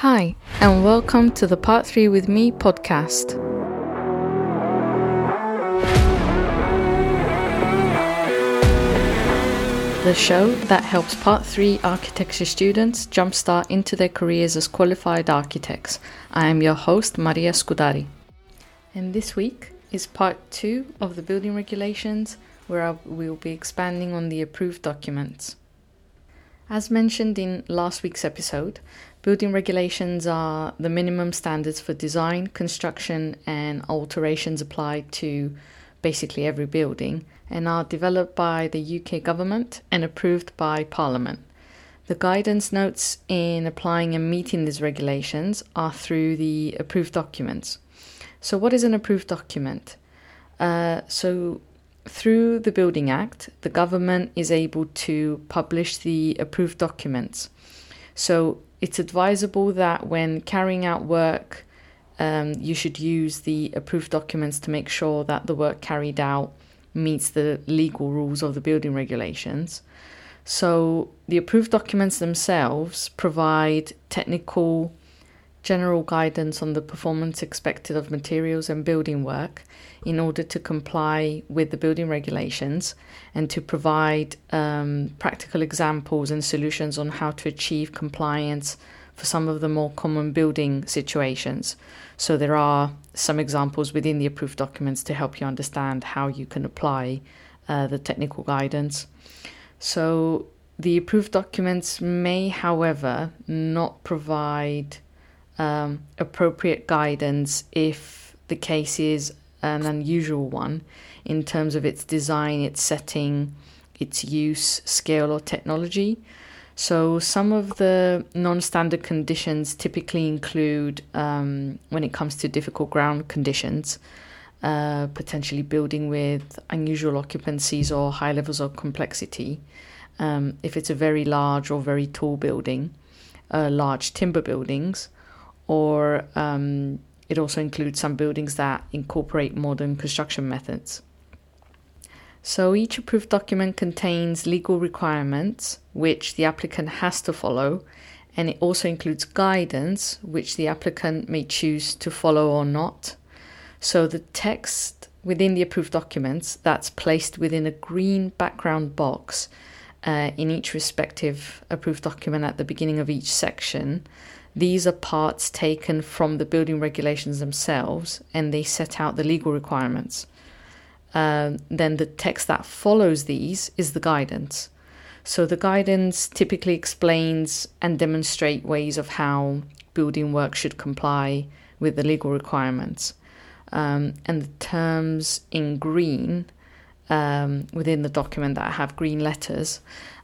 Hi, and welcome to the Part 3 with Me podcast. The show that helps Part 3 architecture students jumpstart into their careers as qualified architects. I am your host, Maria Scudari. And this week is Part 2 of the building regulations, where I will be expanding on the approved documents. As mentioned in last week's episode, building regulations are the minimum standards for design, construction, and alterations applied to basically every building and are developed by the UK government and approved by Parliament. The guidance notes in applying and meeting these regulations are through the approved documents. So, what is an approved document? Uh, so, through the Building Act, the government is able to publish the approved documents. So it's advisable that when carrying out work, um, you should use the approved documents to make sure that the work carried out meets the legal rules of the building regulations. So the approved documents themselves provide technical general guidance on the performance expected of materials and building work in order to comply with the building regulations and to provide um, practical examples and solutions on how to achieve compliance for some of the more common building situations. So, there are some examples within the approved documents to help you understand how you can apply uh, the technical guidance. So, the approved documents may, however, not provide um, appropriate guidance if the case is an unusual one in terms of its design, its setting, its use, scale, or technology. So, some of the non standard conditions typically include, um, when it comes to difficult ground conditions, uh, potentially building with unusual occupancies or high levels of complexity. Um, if it's a very large or very tall building, uh, large timber buildings, or um, it also includes some buildings that incorporate modern construction methods. So each approved document contains legal requirements which the applicant has to follow, and it also includes guidance which the applicant may choose to follow or not. So the text within the approved documents that's placed within a green background box uh, in each respective approved document at the beginning of each section these are parts taken from the building regulations themselves and they set out the legal requirements. Uh, then the text that follows these is the guidance. So the guidance typically explains and demonstrate ways of how building work should comply with the legal requirements. Um, and the terms in green um, within the document that have green letters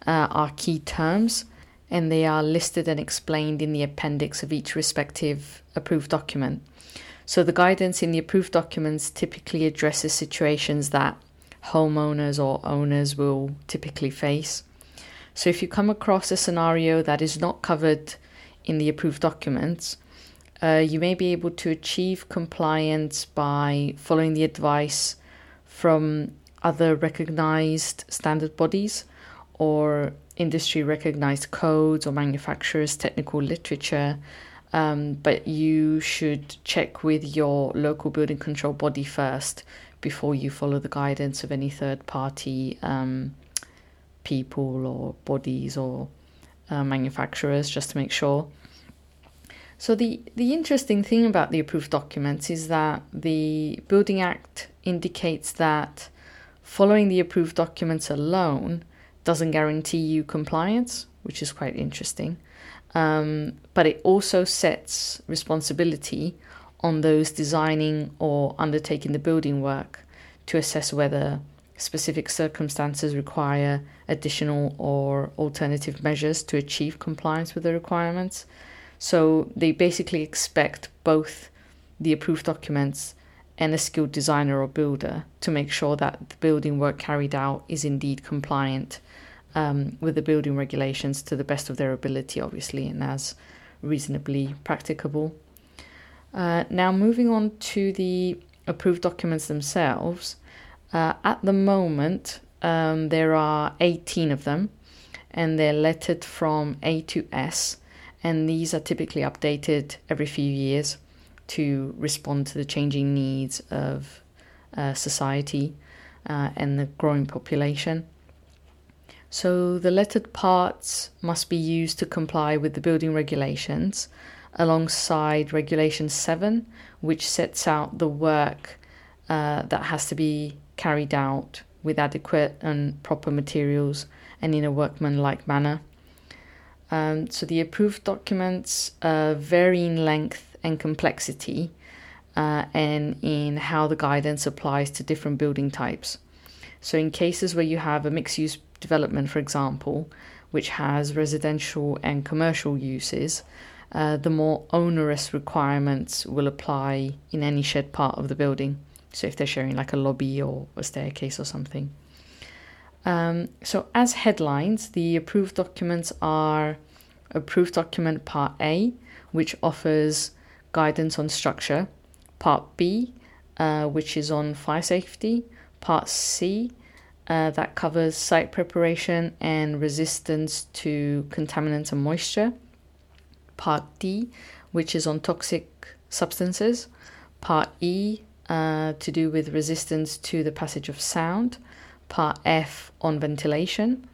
uh, are key terms and they are listed and explained in the appendix of each respective approved document. So the guidance in the approved documents typically addresses situations that homeowners or owners will typically face. So if you come across a scenario that is not covered in the approved documents, uh, you may be able to achieve compliance by following the advice from other recognized standard bodies or industry recognized codes or manufacturers' technical literature. Um, but you should check with your local building control body first before you follow the guidance of any third party um, people or bodies or uh, manufacturers just to make sure. So the the interesting thing about the approved documents is that the Building Act indicates that following the approved documents alone doesn't guarantee you compliance, which is quite interesting. Um, but it also sets responsibility on those designing or undertaking the building work to assess whether specific circumstances require additional or alternative measures to achieve compliance with the requirements. So they basically expect both the approved documents and a skilled designer or builder to make sure that the building work carried out is indeed compliant um, with the building regulations to the best of their ability, obviously, and as reasonably practicable. Uh, now, moving on to the approved documents themselves, uh, at the moment um, there are 18 of them, and they're lettered from A to S, and these are typically updated every few years to respond to the changing needs of uh, society uh, and the growing population. So, the lettered parts must be used to comply with the building regulations alongside Regulation 7, which sets out the work uh, that has to be carried out with adequate and proper materials and in a workmanlike manner. Um, so the approved documents uh, vary in length and complexity uh, and in how the guidance applies to different building types. So, in cases where you have a mixed use development, for example, which has residential and commercial uses, uh, the more onerous requirements will apply in any shared part of the building. So, if they're sharing like a lobby or a staircase or something. Um, so, as headlines, the approved documents are approved document part A, which offers guidance on structure, part B, uh, which is on fire safety, part C, uh, that covers site preparation and resistance to contaminants and moisture, part D, which is on toxic substances, part E, uh, to do with resistance to the passage of sound. Part F on ventilation,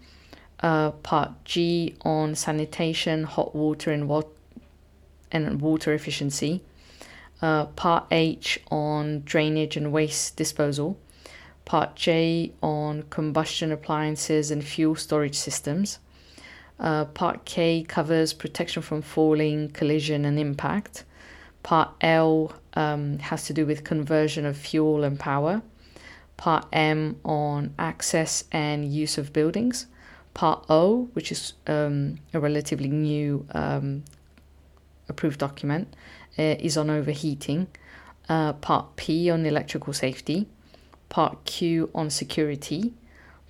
uh, part G on sanitation, hot water, and, wa- and water efficiency, uh, part H on drainage and waste disposal, part J on combustion appliances and fuel storage systems. Uh, part K covers protection from falling, collision, and impact. Part L um, has to do with conversion of fuel and power. Part M on access and use of buildings. Part O, which is um, a relatively new um, approved document, uh, is on overheating. Uh, part P on electrical safety. Part Q on security.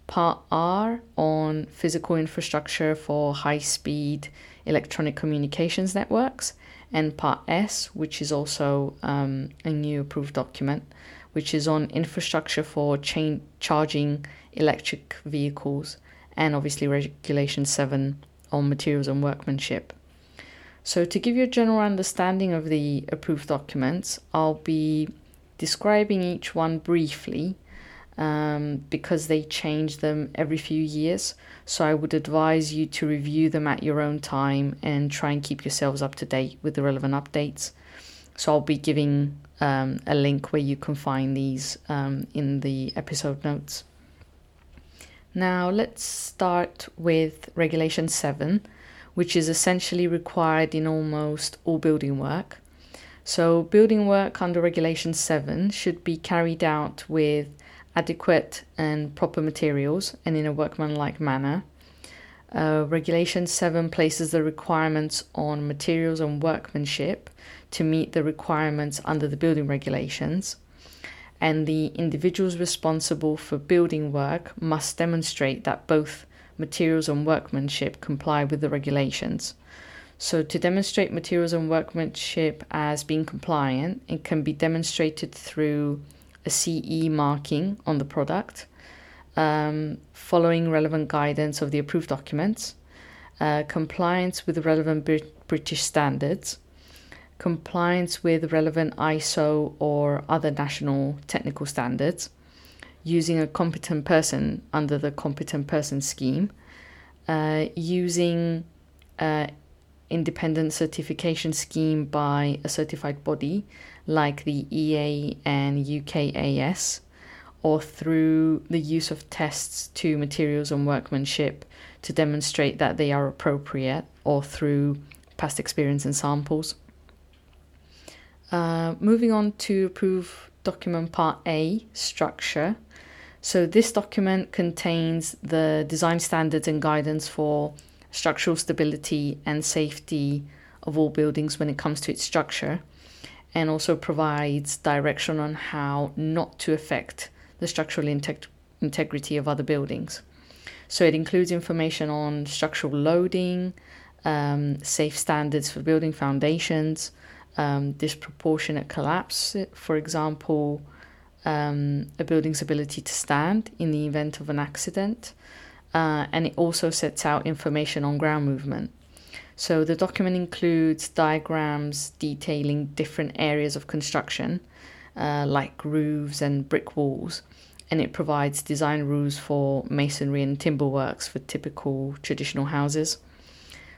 Part R on physical infrastructure for high speed electronic communications networks. And Part S, which is also um, a new approved document, which is on infrastructure for chain charging electric vehicles, and obviously Regulation 7 on materials and workmanship. So, to give you a general understanding of the approved documents, I'll be describing each one briefly um, because they change them every few years. So, I would advise you to review them at your own time and try and keep yourselves up to date with the relevant updates. So, I'll be giving um, a link where you can find these um, in the episode notes. Now, let's start with Regulation 7, which is essentially required in almost all building work. So, building work under Regulation 7 should be carried out with adequate and proper materials and in a workmanlike manner. Uh, Regulation 7 places the requirements on materials and workmanship to meet the requirements under the building regulations, and the individuals responsible for building work must demonstrate that both materials and workmanship comply with the regulations. So, to demonstrate materials and workmanship as being compliant, it can be demonstrated through a CE marking on the product, um, following relevant guidance of the approved documents, uh, compliance with relevant British standards, compliance with relevant ISO or other national technical standards, using a competent person under the competent person scheme, uh, using uh, independent certification scheme by a certified body like the EA and UKAS, or through the use of tests to materials and workmanship to demonstrate that they are appropriate, or through past experience and samples. Uh, moving on to approve document part A, structure. So this document contains the design standards and guidance for structural stability and safety of all buildings when it comes to its structure and also provides direction on how not to affect the structural integ- integrity of other buildings. So it includes information on structural loading, um, safe standards for building foundations, um, disproportionate collapse, for example, um, a building's ability to stand in the event of an accident. Uh, and it also sets out information on ground movement. So the document includes diagrams detailing different areas of construction, uh, like roofs and brick walls, and it provides design rules for masonry and timber works for typical traditional houses.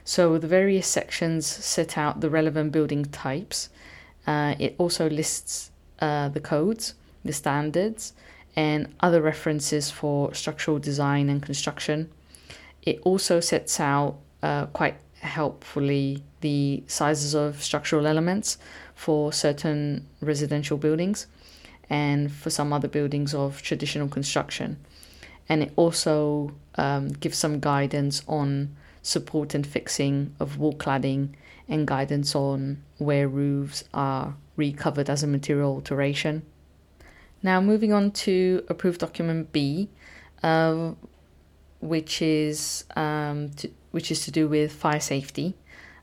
So the various sections set out the relevant building types. Uh, it also lists uh, the codes, the standards, and other references for structural design and construction. It also sets out uh, quite helpfully the sizes of structural elements for certain residential buildings and for some other buildings of traditional construction. And it also um, gives some guidance on support and fixing of wall cladding and guidance on where roofs are recovered as a material alteration. Now, moving on to approved document B, uh, which is um, to, which is to do with fire safety.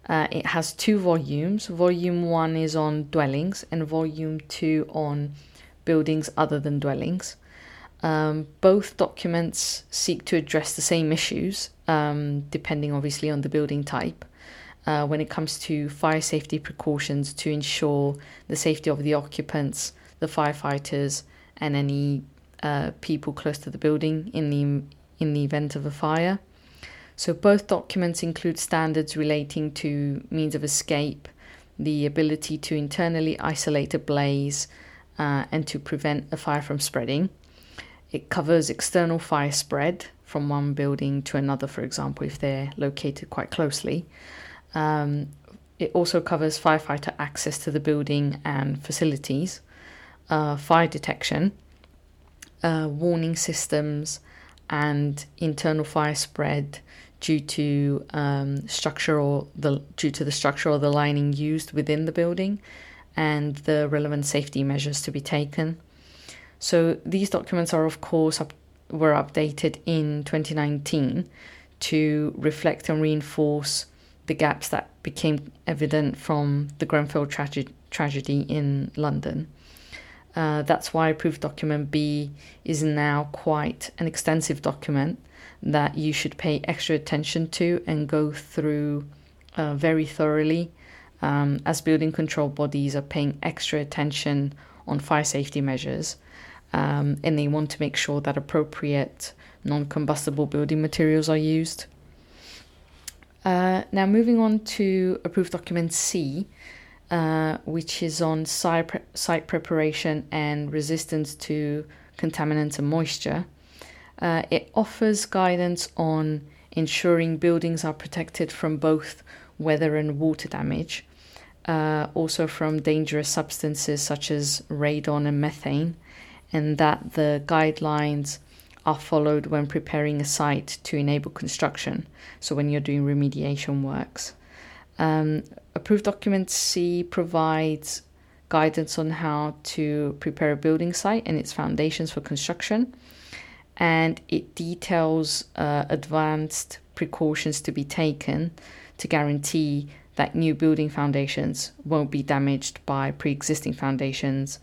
Uh, it has two volumes. Volume one is on dwellings, and volume two on buildings other than dwellings. Um, both documents seek to address the same issues, um, depending obviously on the building type. Uh, when it comes to fire safety precautions to ensure the safety of the occupants, the firefighters, and any uh, people close to the building in the in the event of a fire. So both documents include standards relating to means of escape, the ability to internally isolate a blaze, uh, and to prevent a fire from spreading. It covers external fire spread from one building to another, for example, if they're located quite closely. Um, it also covers firefighter access to the building and facilities, uh, fire detection, uh, warning systems, and internal fire spread due to um, structure or the due to the structure or the lining used within the building, and the relevant safety measures to be taken. So these documents are, of course, up, were updated in 2019 to reflect and reinforce the gaps that became evident from the Grenfell trage- tragedy in London. Uh, that's why Approved Document B is now quite an extensive document that you should pay extra attention to and go through uh, very thoroughly, um, as building control bodies are paying extra attention on fire safety measures um, and they want to make sure that appropriate non combustible building materials are used. Uh, now, moving on to approved document C, uh, which is on site, pre- site preparation and resistance to contaminants and moisture. Uh, it offers guidance on ensuring buildings are protected from both weather and water damage, uh, also from dangerous substances such as radon and methane, and that the guidelines are followed when preparing a site to enable construction. So, when you're doing remediation works. Um, approved document C provides guidance on how to prepare a building site and its foundations for construction, and it details uh, advanced precautions to be taken to guarantee that new building foundations won't be damaged by pre existing foundations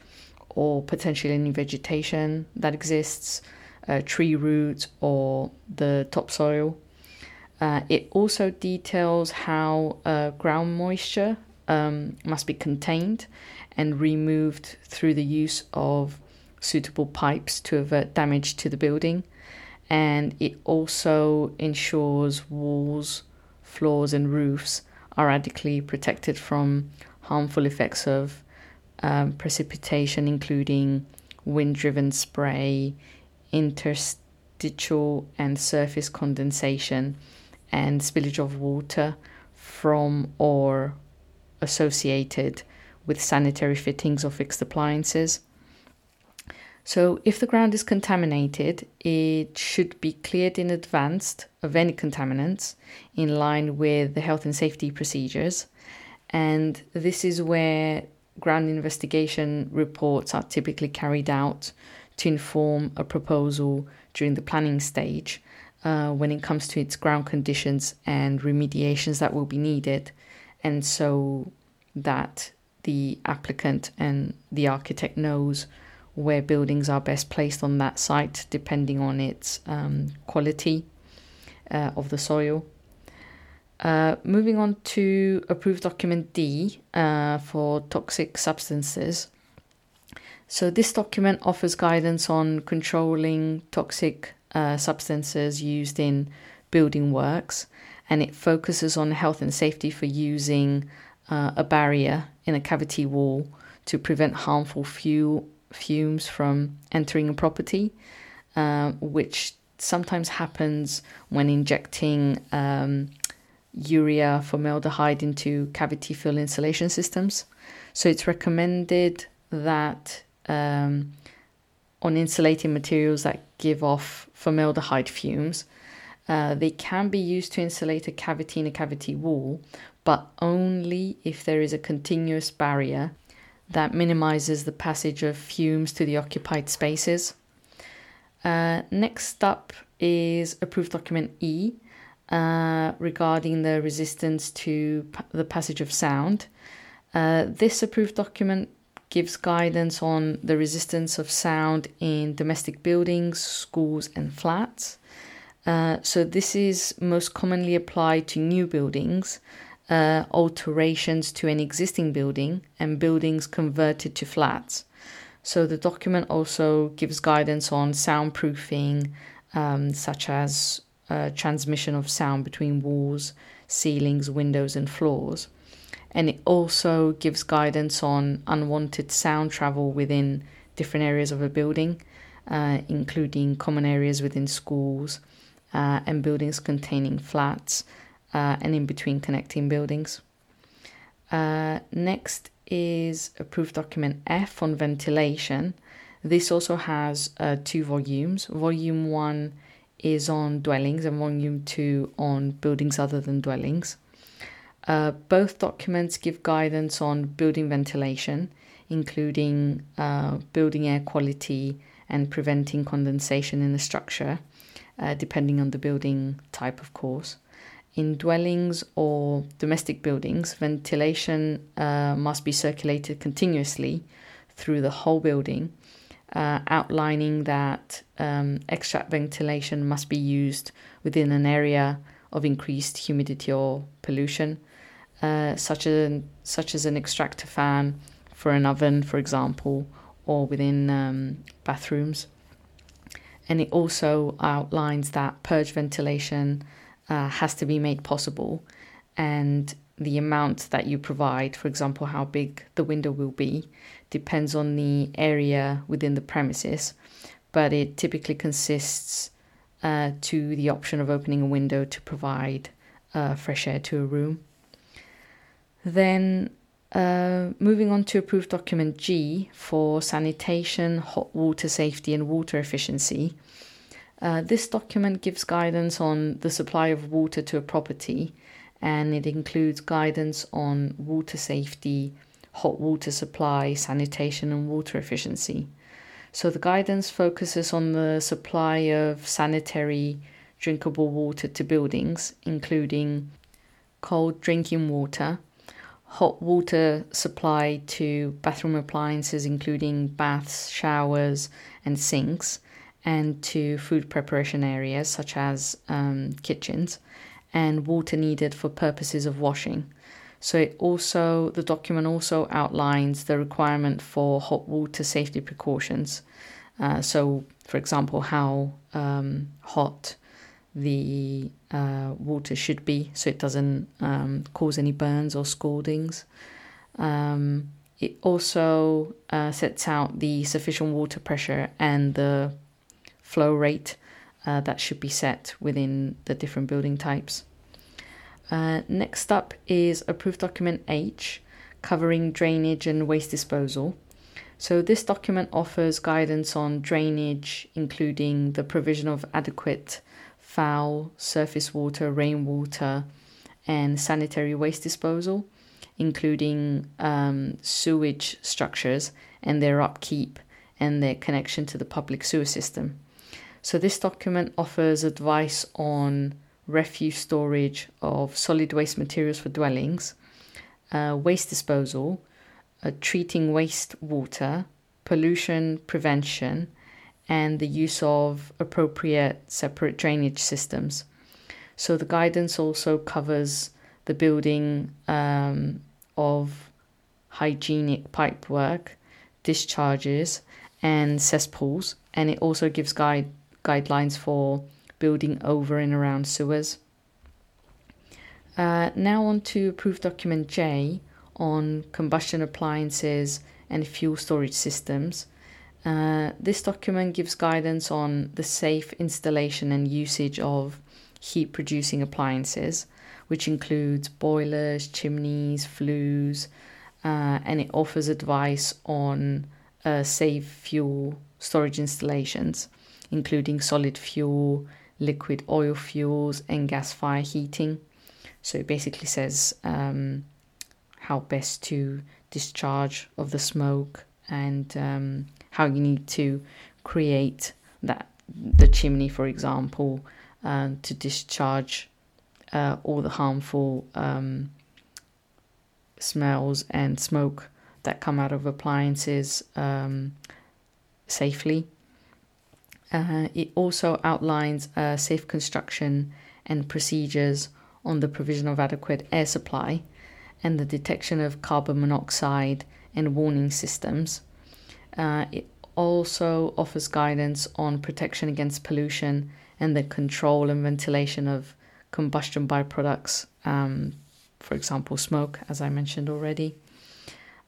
or potentially any vegetation that exists, uh, tree roots, or the topsoil. Uh, it also details how uh, ground moisture um, must be contained and removed through the use of suitable pipes to avert damage to the building. And it also ensures walls, floors, and roofs are adequately protected from harmful effects of um, precipitation, including wind driven spray, interstitial and surface condensation, and spillage of water from or associated with sanitary fittings or fixed appliances. So, if the ground is contaminated, it should be cleared in advance of any contaminants in line with the health and safety procedures. And this is where ground investigation reports are typically carried out to inform a proposal during the planning stage uh, when it comes to its ground conditions and remediations that will be needed, and so that the applicant and the architect knows where buildings are best placed on that site depending on its um, quality uh, of the soil. Uh, moving on to approved document D uh, for toxic substances. So, this document offers guidance on controlling toxic uh, substances used in building works and it focuses on health and safety for using uh, a barrier in a cavity wall to prevent harmful fuel, fumes from entering a property, uh, which sometimes happens when injecting um, urea formaldehyde into cavity fill insulation systems. So it's recommended that um, on insulating materials that give off formaldehyde fumes, uh, they can be used to insulate a cavity in a cavity wall, but only if there is a continuous barrier that minimizes the passage of fumes to the occupied spaces. Uh, next up is approved document E uh, regarding the resistance to the passage of sound. Uh, this approved document gives guidance on the resistance of sound in domestic buildings, schools, and flats. Uh, so, this is most commonly applied to new buildings, uh, alterations to an existing building, and buildings converted to flats. So, the document also gives guidance on soundproofing, um, such as uh, transmission of sound between walls, ceilings, windows, and floors. And it also gives guidance on unwanted sound travel within different areas of a building, uh, including common areas within schools uh, and buildings containing flats uh, and in between connecting buildings. Uh, next is approved document F on ventilation. This also has uh, two volumes. Volume 1 is on dwellings and volume 2 on buildings other than dwellings. Uh, both documents give guidance on building ventilation, including uh, building air quality and preventing condensation in the structure, uh, depending on the building type, of course. In dwellings or domestic buildings, ventilation uh, must be circulated continuously through the whole building, uh, outlining that um, extract ventilation must be used within an area of increased humidity or pollution uh, such, as, such as an extractor fan for an oven, for example, or within um, bathrooms. And it also outlines that purge ventilation uh, has to be made possible, and the amount that you provide, for example, how big the window will be, depends on the area within the premises, but it typically consists uh, to the option of opening a window to provide uh, fresh air to a room. Then uh, moving on to approved document G for sanitation, hot water safety, and water efficiency. Uh, this document gives guidance on the supply of water to a property and it includes guidance on water safety, hot water supply, sanitation, and water efficiency. So the guidance focuses on the supply of sanitary drinkable water to buildings, including cold drinking water, hot water supply to bathroom appliances, including baths, showers, and sinks, and to food preparation areas such as um, kitchens, and water needed for purposes of washing. So it also the document also outlines the requirement for hot water safety precautions. Uh, so, for example, how um, hot the uh, water should be so it doesn't um, cause any burns or scaldings. Um, it also uh, sets out the sufficient water pressure and the flow rate uh, that should be set within the different building types. Uh, next up is approved document H covering drainage and waste disposal. So, this document offers guidance on drainage, including the provision of adequate foul, surface water, rainwater, and sanitary waste disposal, including um, sewage structures and their upkeep and their connection to the public sewer system. So, this document offers advice on refuse storage of solid waste materials for dwellings, uh, waste disposal, uh, treating waste water, pollution prevention, and the use of appropriate separate drainage systems. So the guidance also covers the building um, of hygienic pipework, discharges, and cesspools, and it also gives guide guidelines for building over and around sewers. Uh, now on to approved document J on combustion appliances and fuel storage systems. Uh, this document gives guidance on the safe installation and usage of heat producing appliances, which includes boilers, chimneys, flues, uh, and it offers advice on uh, safe fuel storage installations, including solid fuel, liquid oil fuels, and gas fire heating. So it basically says um, how best to discharge of the smoke and um, how you need to create that the chimney, for example, uh, to discharge uh, all the harmful um, smells and smoke that come out of appliances um, safely. Uh, it also outlines uh, safe construction and procedures on the provision of adequate air supply and the detection of carbon monoxide and warning systems. Uh, it also offers guidance on protection against pollution and the control and ventilation of combustion byproducts, um, for example, smoke, as I mentioned already.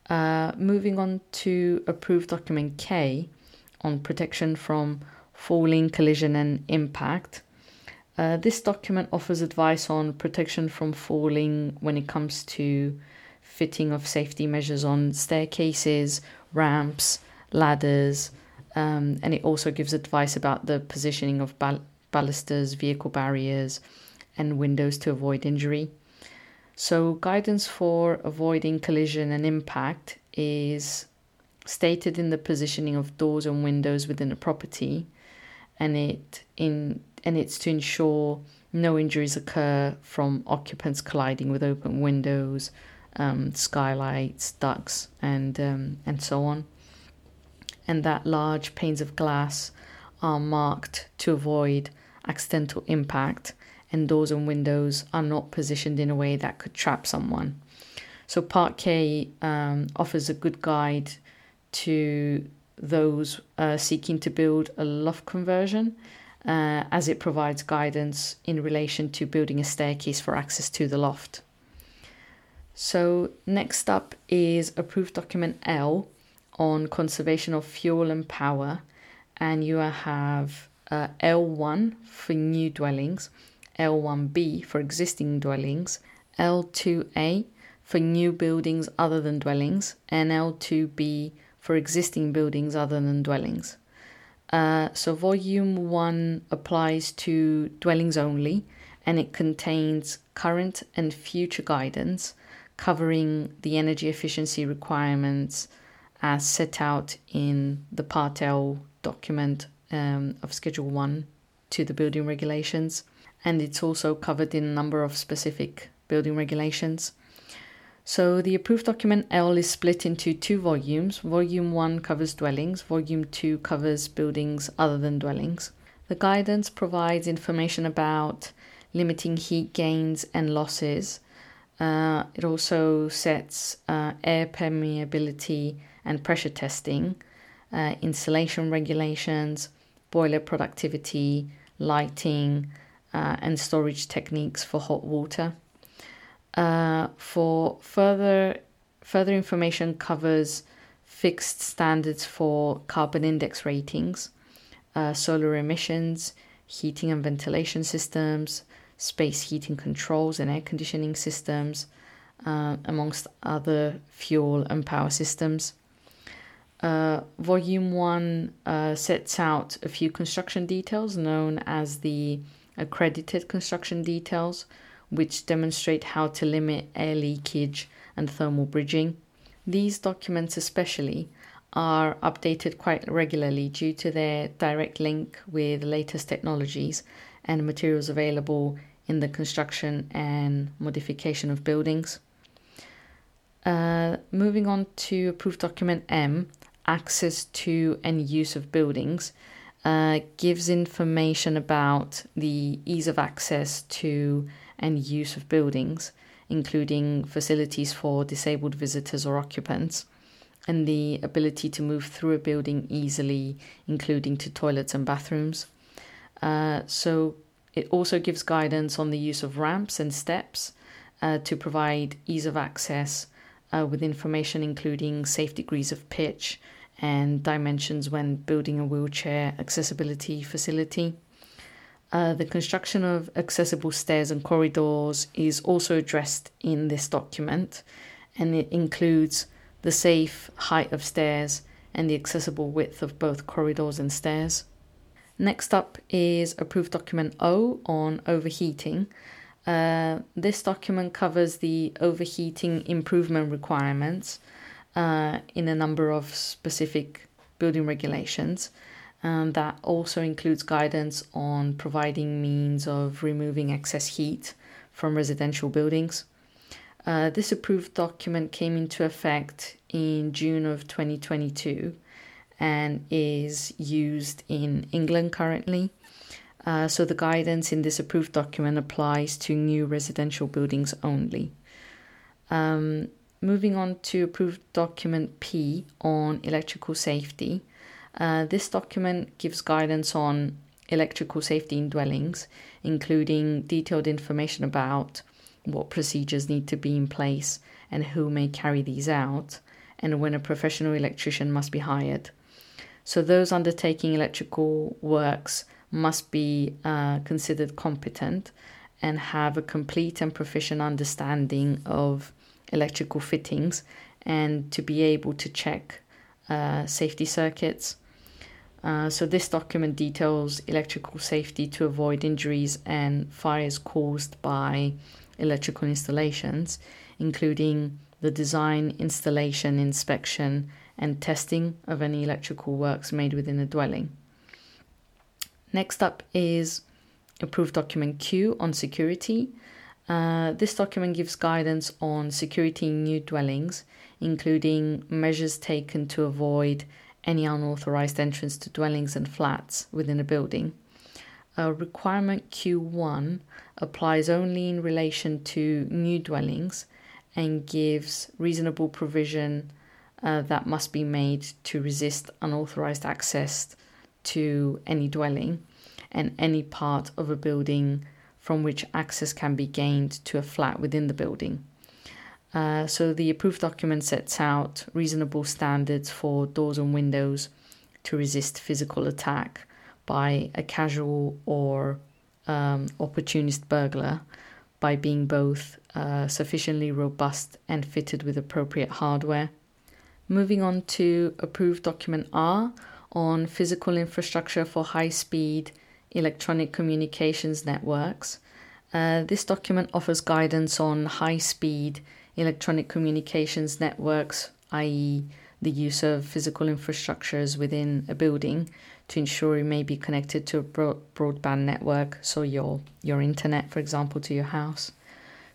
Uh, moving on to approved document K on protection from falling, collision, and impact. Uh, this document offers advice on protection from falling when it comes to fitting of safety measures on staircases, ramps, ladders, um, and it also gives advice about the positioning of bal- balusters, vehicle barriers, and windows to avoid injury. So, guidance for avoiding collision and impact is stated in the positioning of doors and windows within a property, and it in and it's to ensure no injuries occur from occupants colliding with open windows, um, skylights, ducts, and um, and so on. And that large panes of glass are marked to avoid accidental impact, and doors and windows are not positioned in a way that could trap someone. So Part K um, offers a good guide to those uh, seeking to build a loft conversion uh, as it provides guidance in relation to building a staircase for access to the loft. So, next up is approved document L on conservation of fuel and power, and you have uh, L1 for new dwellings, L1B for existing dwellings, L2A for new buildings other than dwellings, and L2B for existing buildings other than dwellings. Uh, so, volume one applies to dwellings only and it contains current and future guidance covering the energy efficiency requirements as set out in the Part L document um, of Schedule 1 to the building regulations. And it's also covered in a number of specific building regulations. So the approved document L is split into two volumes. Volume 1 covers dwellings, volume 2 covers buildings other than dwellings. The guidance provides information about limiting heat gains and losses. Uh, it also sets uh, air permeability and pressure testing, uh, insulation regulations, boiler productivity, lighting, uh, and storage techniques for hot water. Uh, for further further information covers fixed standards for carbon index ratings, uh, solar emissions, heating and ventilation systems, space heating controls and air conditioning systems, uh, amongst other fuel and power systems. Uh, volume 1 uh, sets out a few construction details known as the accredited construction details, which demonstrate how to limit air leakage and thermal bridging. These documents, especially, are updated quite regularly due to their direct link with latest technologies and materials available in the construction and modification of buildings. Uh, moving on to approved document M, access to and use of buildings. uh, gives information about the ease of access to and use of buildings, including facilities for disabled visitors or occupants, and the ability to move through a building easily, including to toilets and bathrooms. Uh, so it also gives guidance on the use of ramps and steps uh, to provide ease of access uh, with information including safe degrees of pitch and dimensions when building a wheelchair accessibility facility. Uh, the construction of accessible stairs and corridors is also addressed in this document, and it includes the safe height of stairs and the accessible width of both corridors and stairs. Next up is approved document O on overheating. Uh, this document covers the overheating improvement requirements uh, in a number of specific building regulations. Um, that also includes guidance on providing means of removing excess heat from residential buildings. Uh, this approved document came into effect in June of 2022 and is used in England currently. Uh, so the guidance in this approved document applies to new residential buildings only. Um, moving on to approved document P on electrical safety. Uh, this document gives guidance on electrical safety in dwellings, including detailed information about what procedures need to be in place and who may carry these out, and when a professional electrician must be hired. So, those undertaking electrical works must be uh, considered competent and have a complete and proficient understanding of electrical fittings and to be able to check uh, safety circuits. Uh, so, this document details electrical safety to avoid injuries and fires caused by electrical installations, including the design, installation, inspection, and testing of any electrical works made within a dwelling. Next up is approved document Q on security. Uh, this document gives guidance on security in new dwellings, including measures taken to avoid any unauthorized entrance to dwellings and flats within a building. Uh, requirement Q1 applies only in relation to new dwellings and gives reasonable provision uh, that must be made to resist unauthorized access to any dwelling and any part of a building from which access can be gained to a flat within the building. Uh, so the approved document sets out reasonable standards for doors and windows to resist physical attack by a casual or um, opportunist burglar by being both uh, sufficiently robust and fitted with appropriate hardware. Moving on to approved document R on physical infrastructure for high speed electronic communications networks. Uh, this document offers guidance on high speed electronic communications networks, i.e., the use of physical infrastructures within a building to ensure you may be connected to a broad- broadband network, so your, your internet, for example, to your house.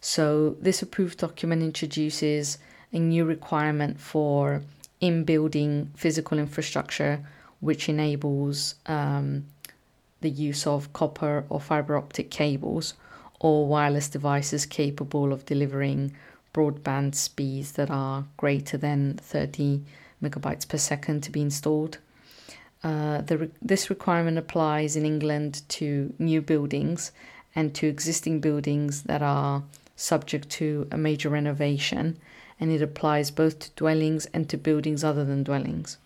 So, this approved document introduces a new requirement for in building physical infrastructure which enables um, the use of copper or fiber optic cables or wireless devices capable of delivering broadband speeds that are greater than 30 megabytes per second to be installed. Uh, the, this requirement applies in England to new buildings and to existing buildings that are subject to a major renovation, and it applies both to dwellings and to buildings other than dwellings.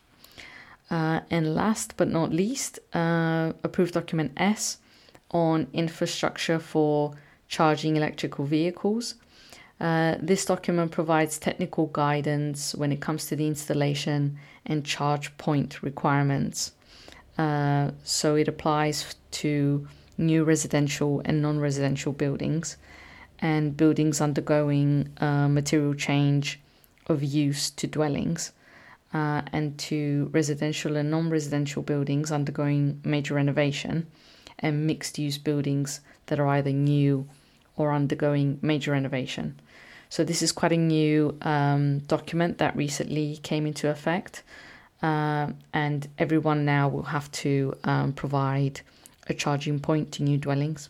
Uh, and last but not least, uh, approved document S on infrastructure for charging electrical vehicles. Uh, this document provides technical guidance when it comes to the installation and charge point requirements. Uh, so it applies to new residential and non residential buildings and buildings undergoing uh, material change of use to dwellings uh, and to residential and non residential buildings undergoing major renovation and mixed use buildings that are either new or undergoing major renovation. So, this is quite a new um, document that recently came into effect. uh, and everyone now will have to um, provide a charging point to new dwellings.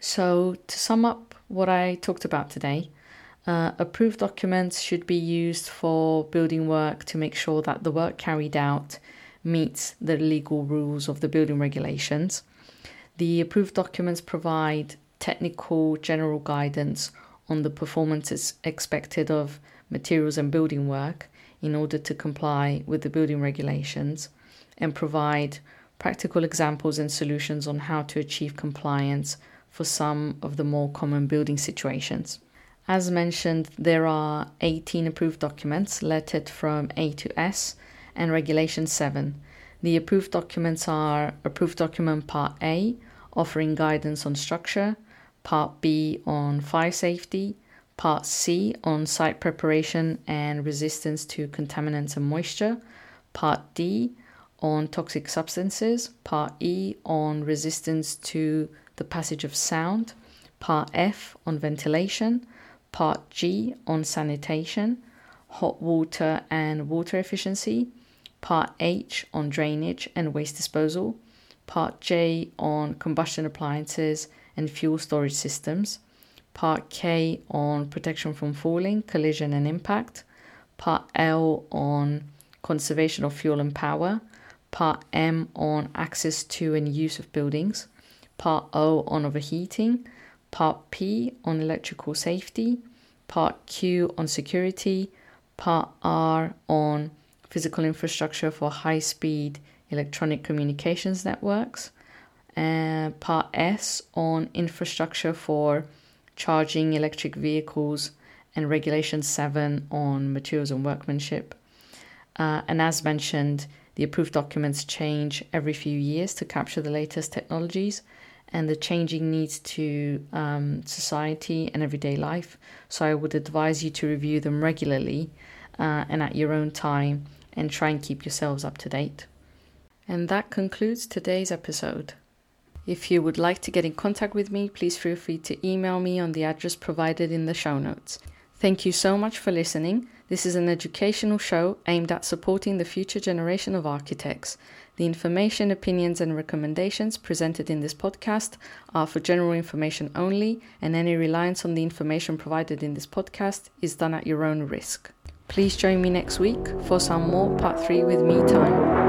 So, to sum up what I talked about today, uh, approved documents should be used for building work to make sure that the work carried out meets the legal rules of the building regulations. The approved documents provide technical general guidance on the performances expected of materials and building work in order to comply with the building regulations and provide practical examples and solutions on how to achieve compliance for some of the more common building situations. As mentioned, there are 18 approved documents lettered from A to S and Regulation 7. The approved documents are Approved Document Part A, offering guidance on structure, Part B on fire safety, Part C on site preparation and resistance to contaminants and moisture, Part D on toxic substances, Part E on resistance to the passage of sound, Part F on ventilation, Part G on sanitation, hot water and water efficiency, Part H on drainage and waste disposal, Part J on combustion appliances and fuel storage systems, Part K on protection from falling, collision and impact, Part L on conservation of fuel and power, Part M on access to and use of buildings, Part O on overheating, Part P on electrical safety, Part Q on security, Part R on physical infrastructure for high speed electronic communications networks, and Part S on infrastructure for charging electric vehicles and Regulation 7 on materials and workmanship. Uh, and as mentioned, the approved documents change every few years to capture the latest technologies and the changing needs to um, society and everyday life. So I would advise you to review them regularly uh, and at your own time and try and keep yourselves up to date. And that concludes today's episode. If you would like to get in contact with me, please feel free to email me on the address provided in the show notes. Thank you so much for listening. This is an educational show aimed at supporting the future generation of architects. The information, opinions, and recommendations presented in this podcast are for general information only, and any reliance on the information provided in this podcast is done at your own risk. Please join me next week for some more Part 3 with me time.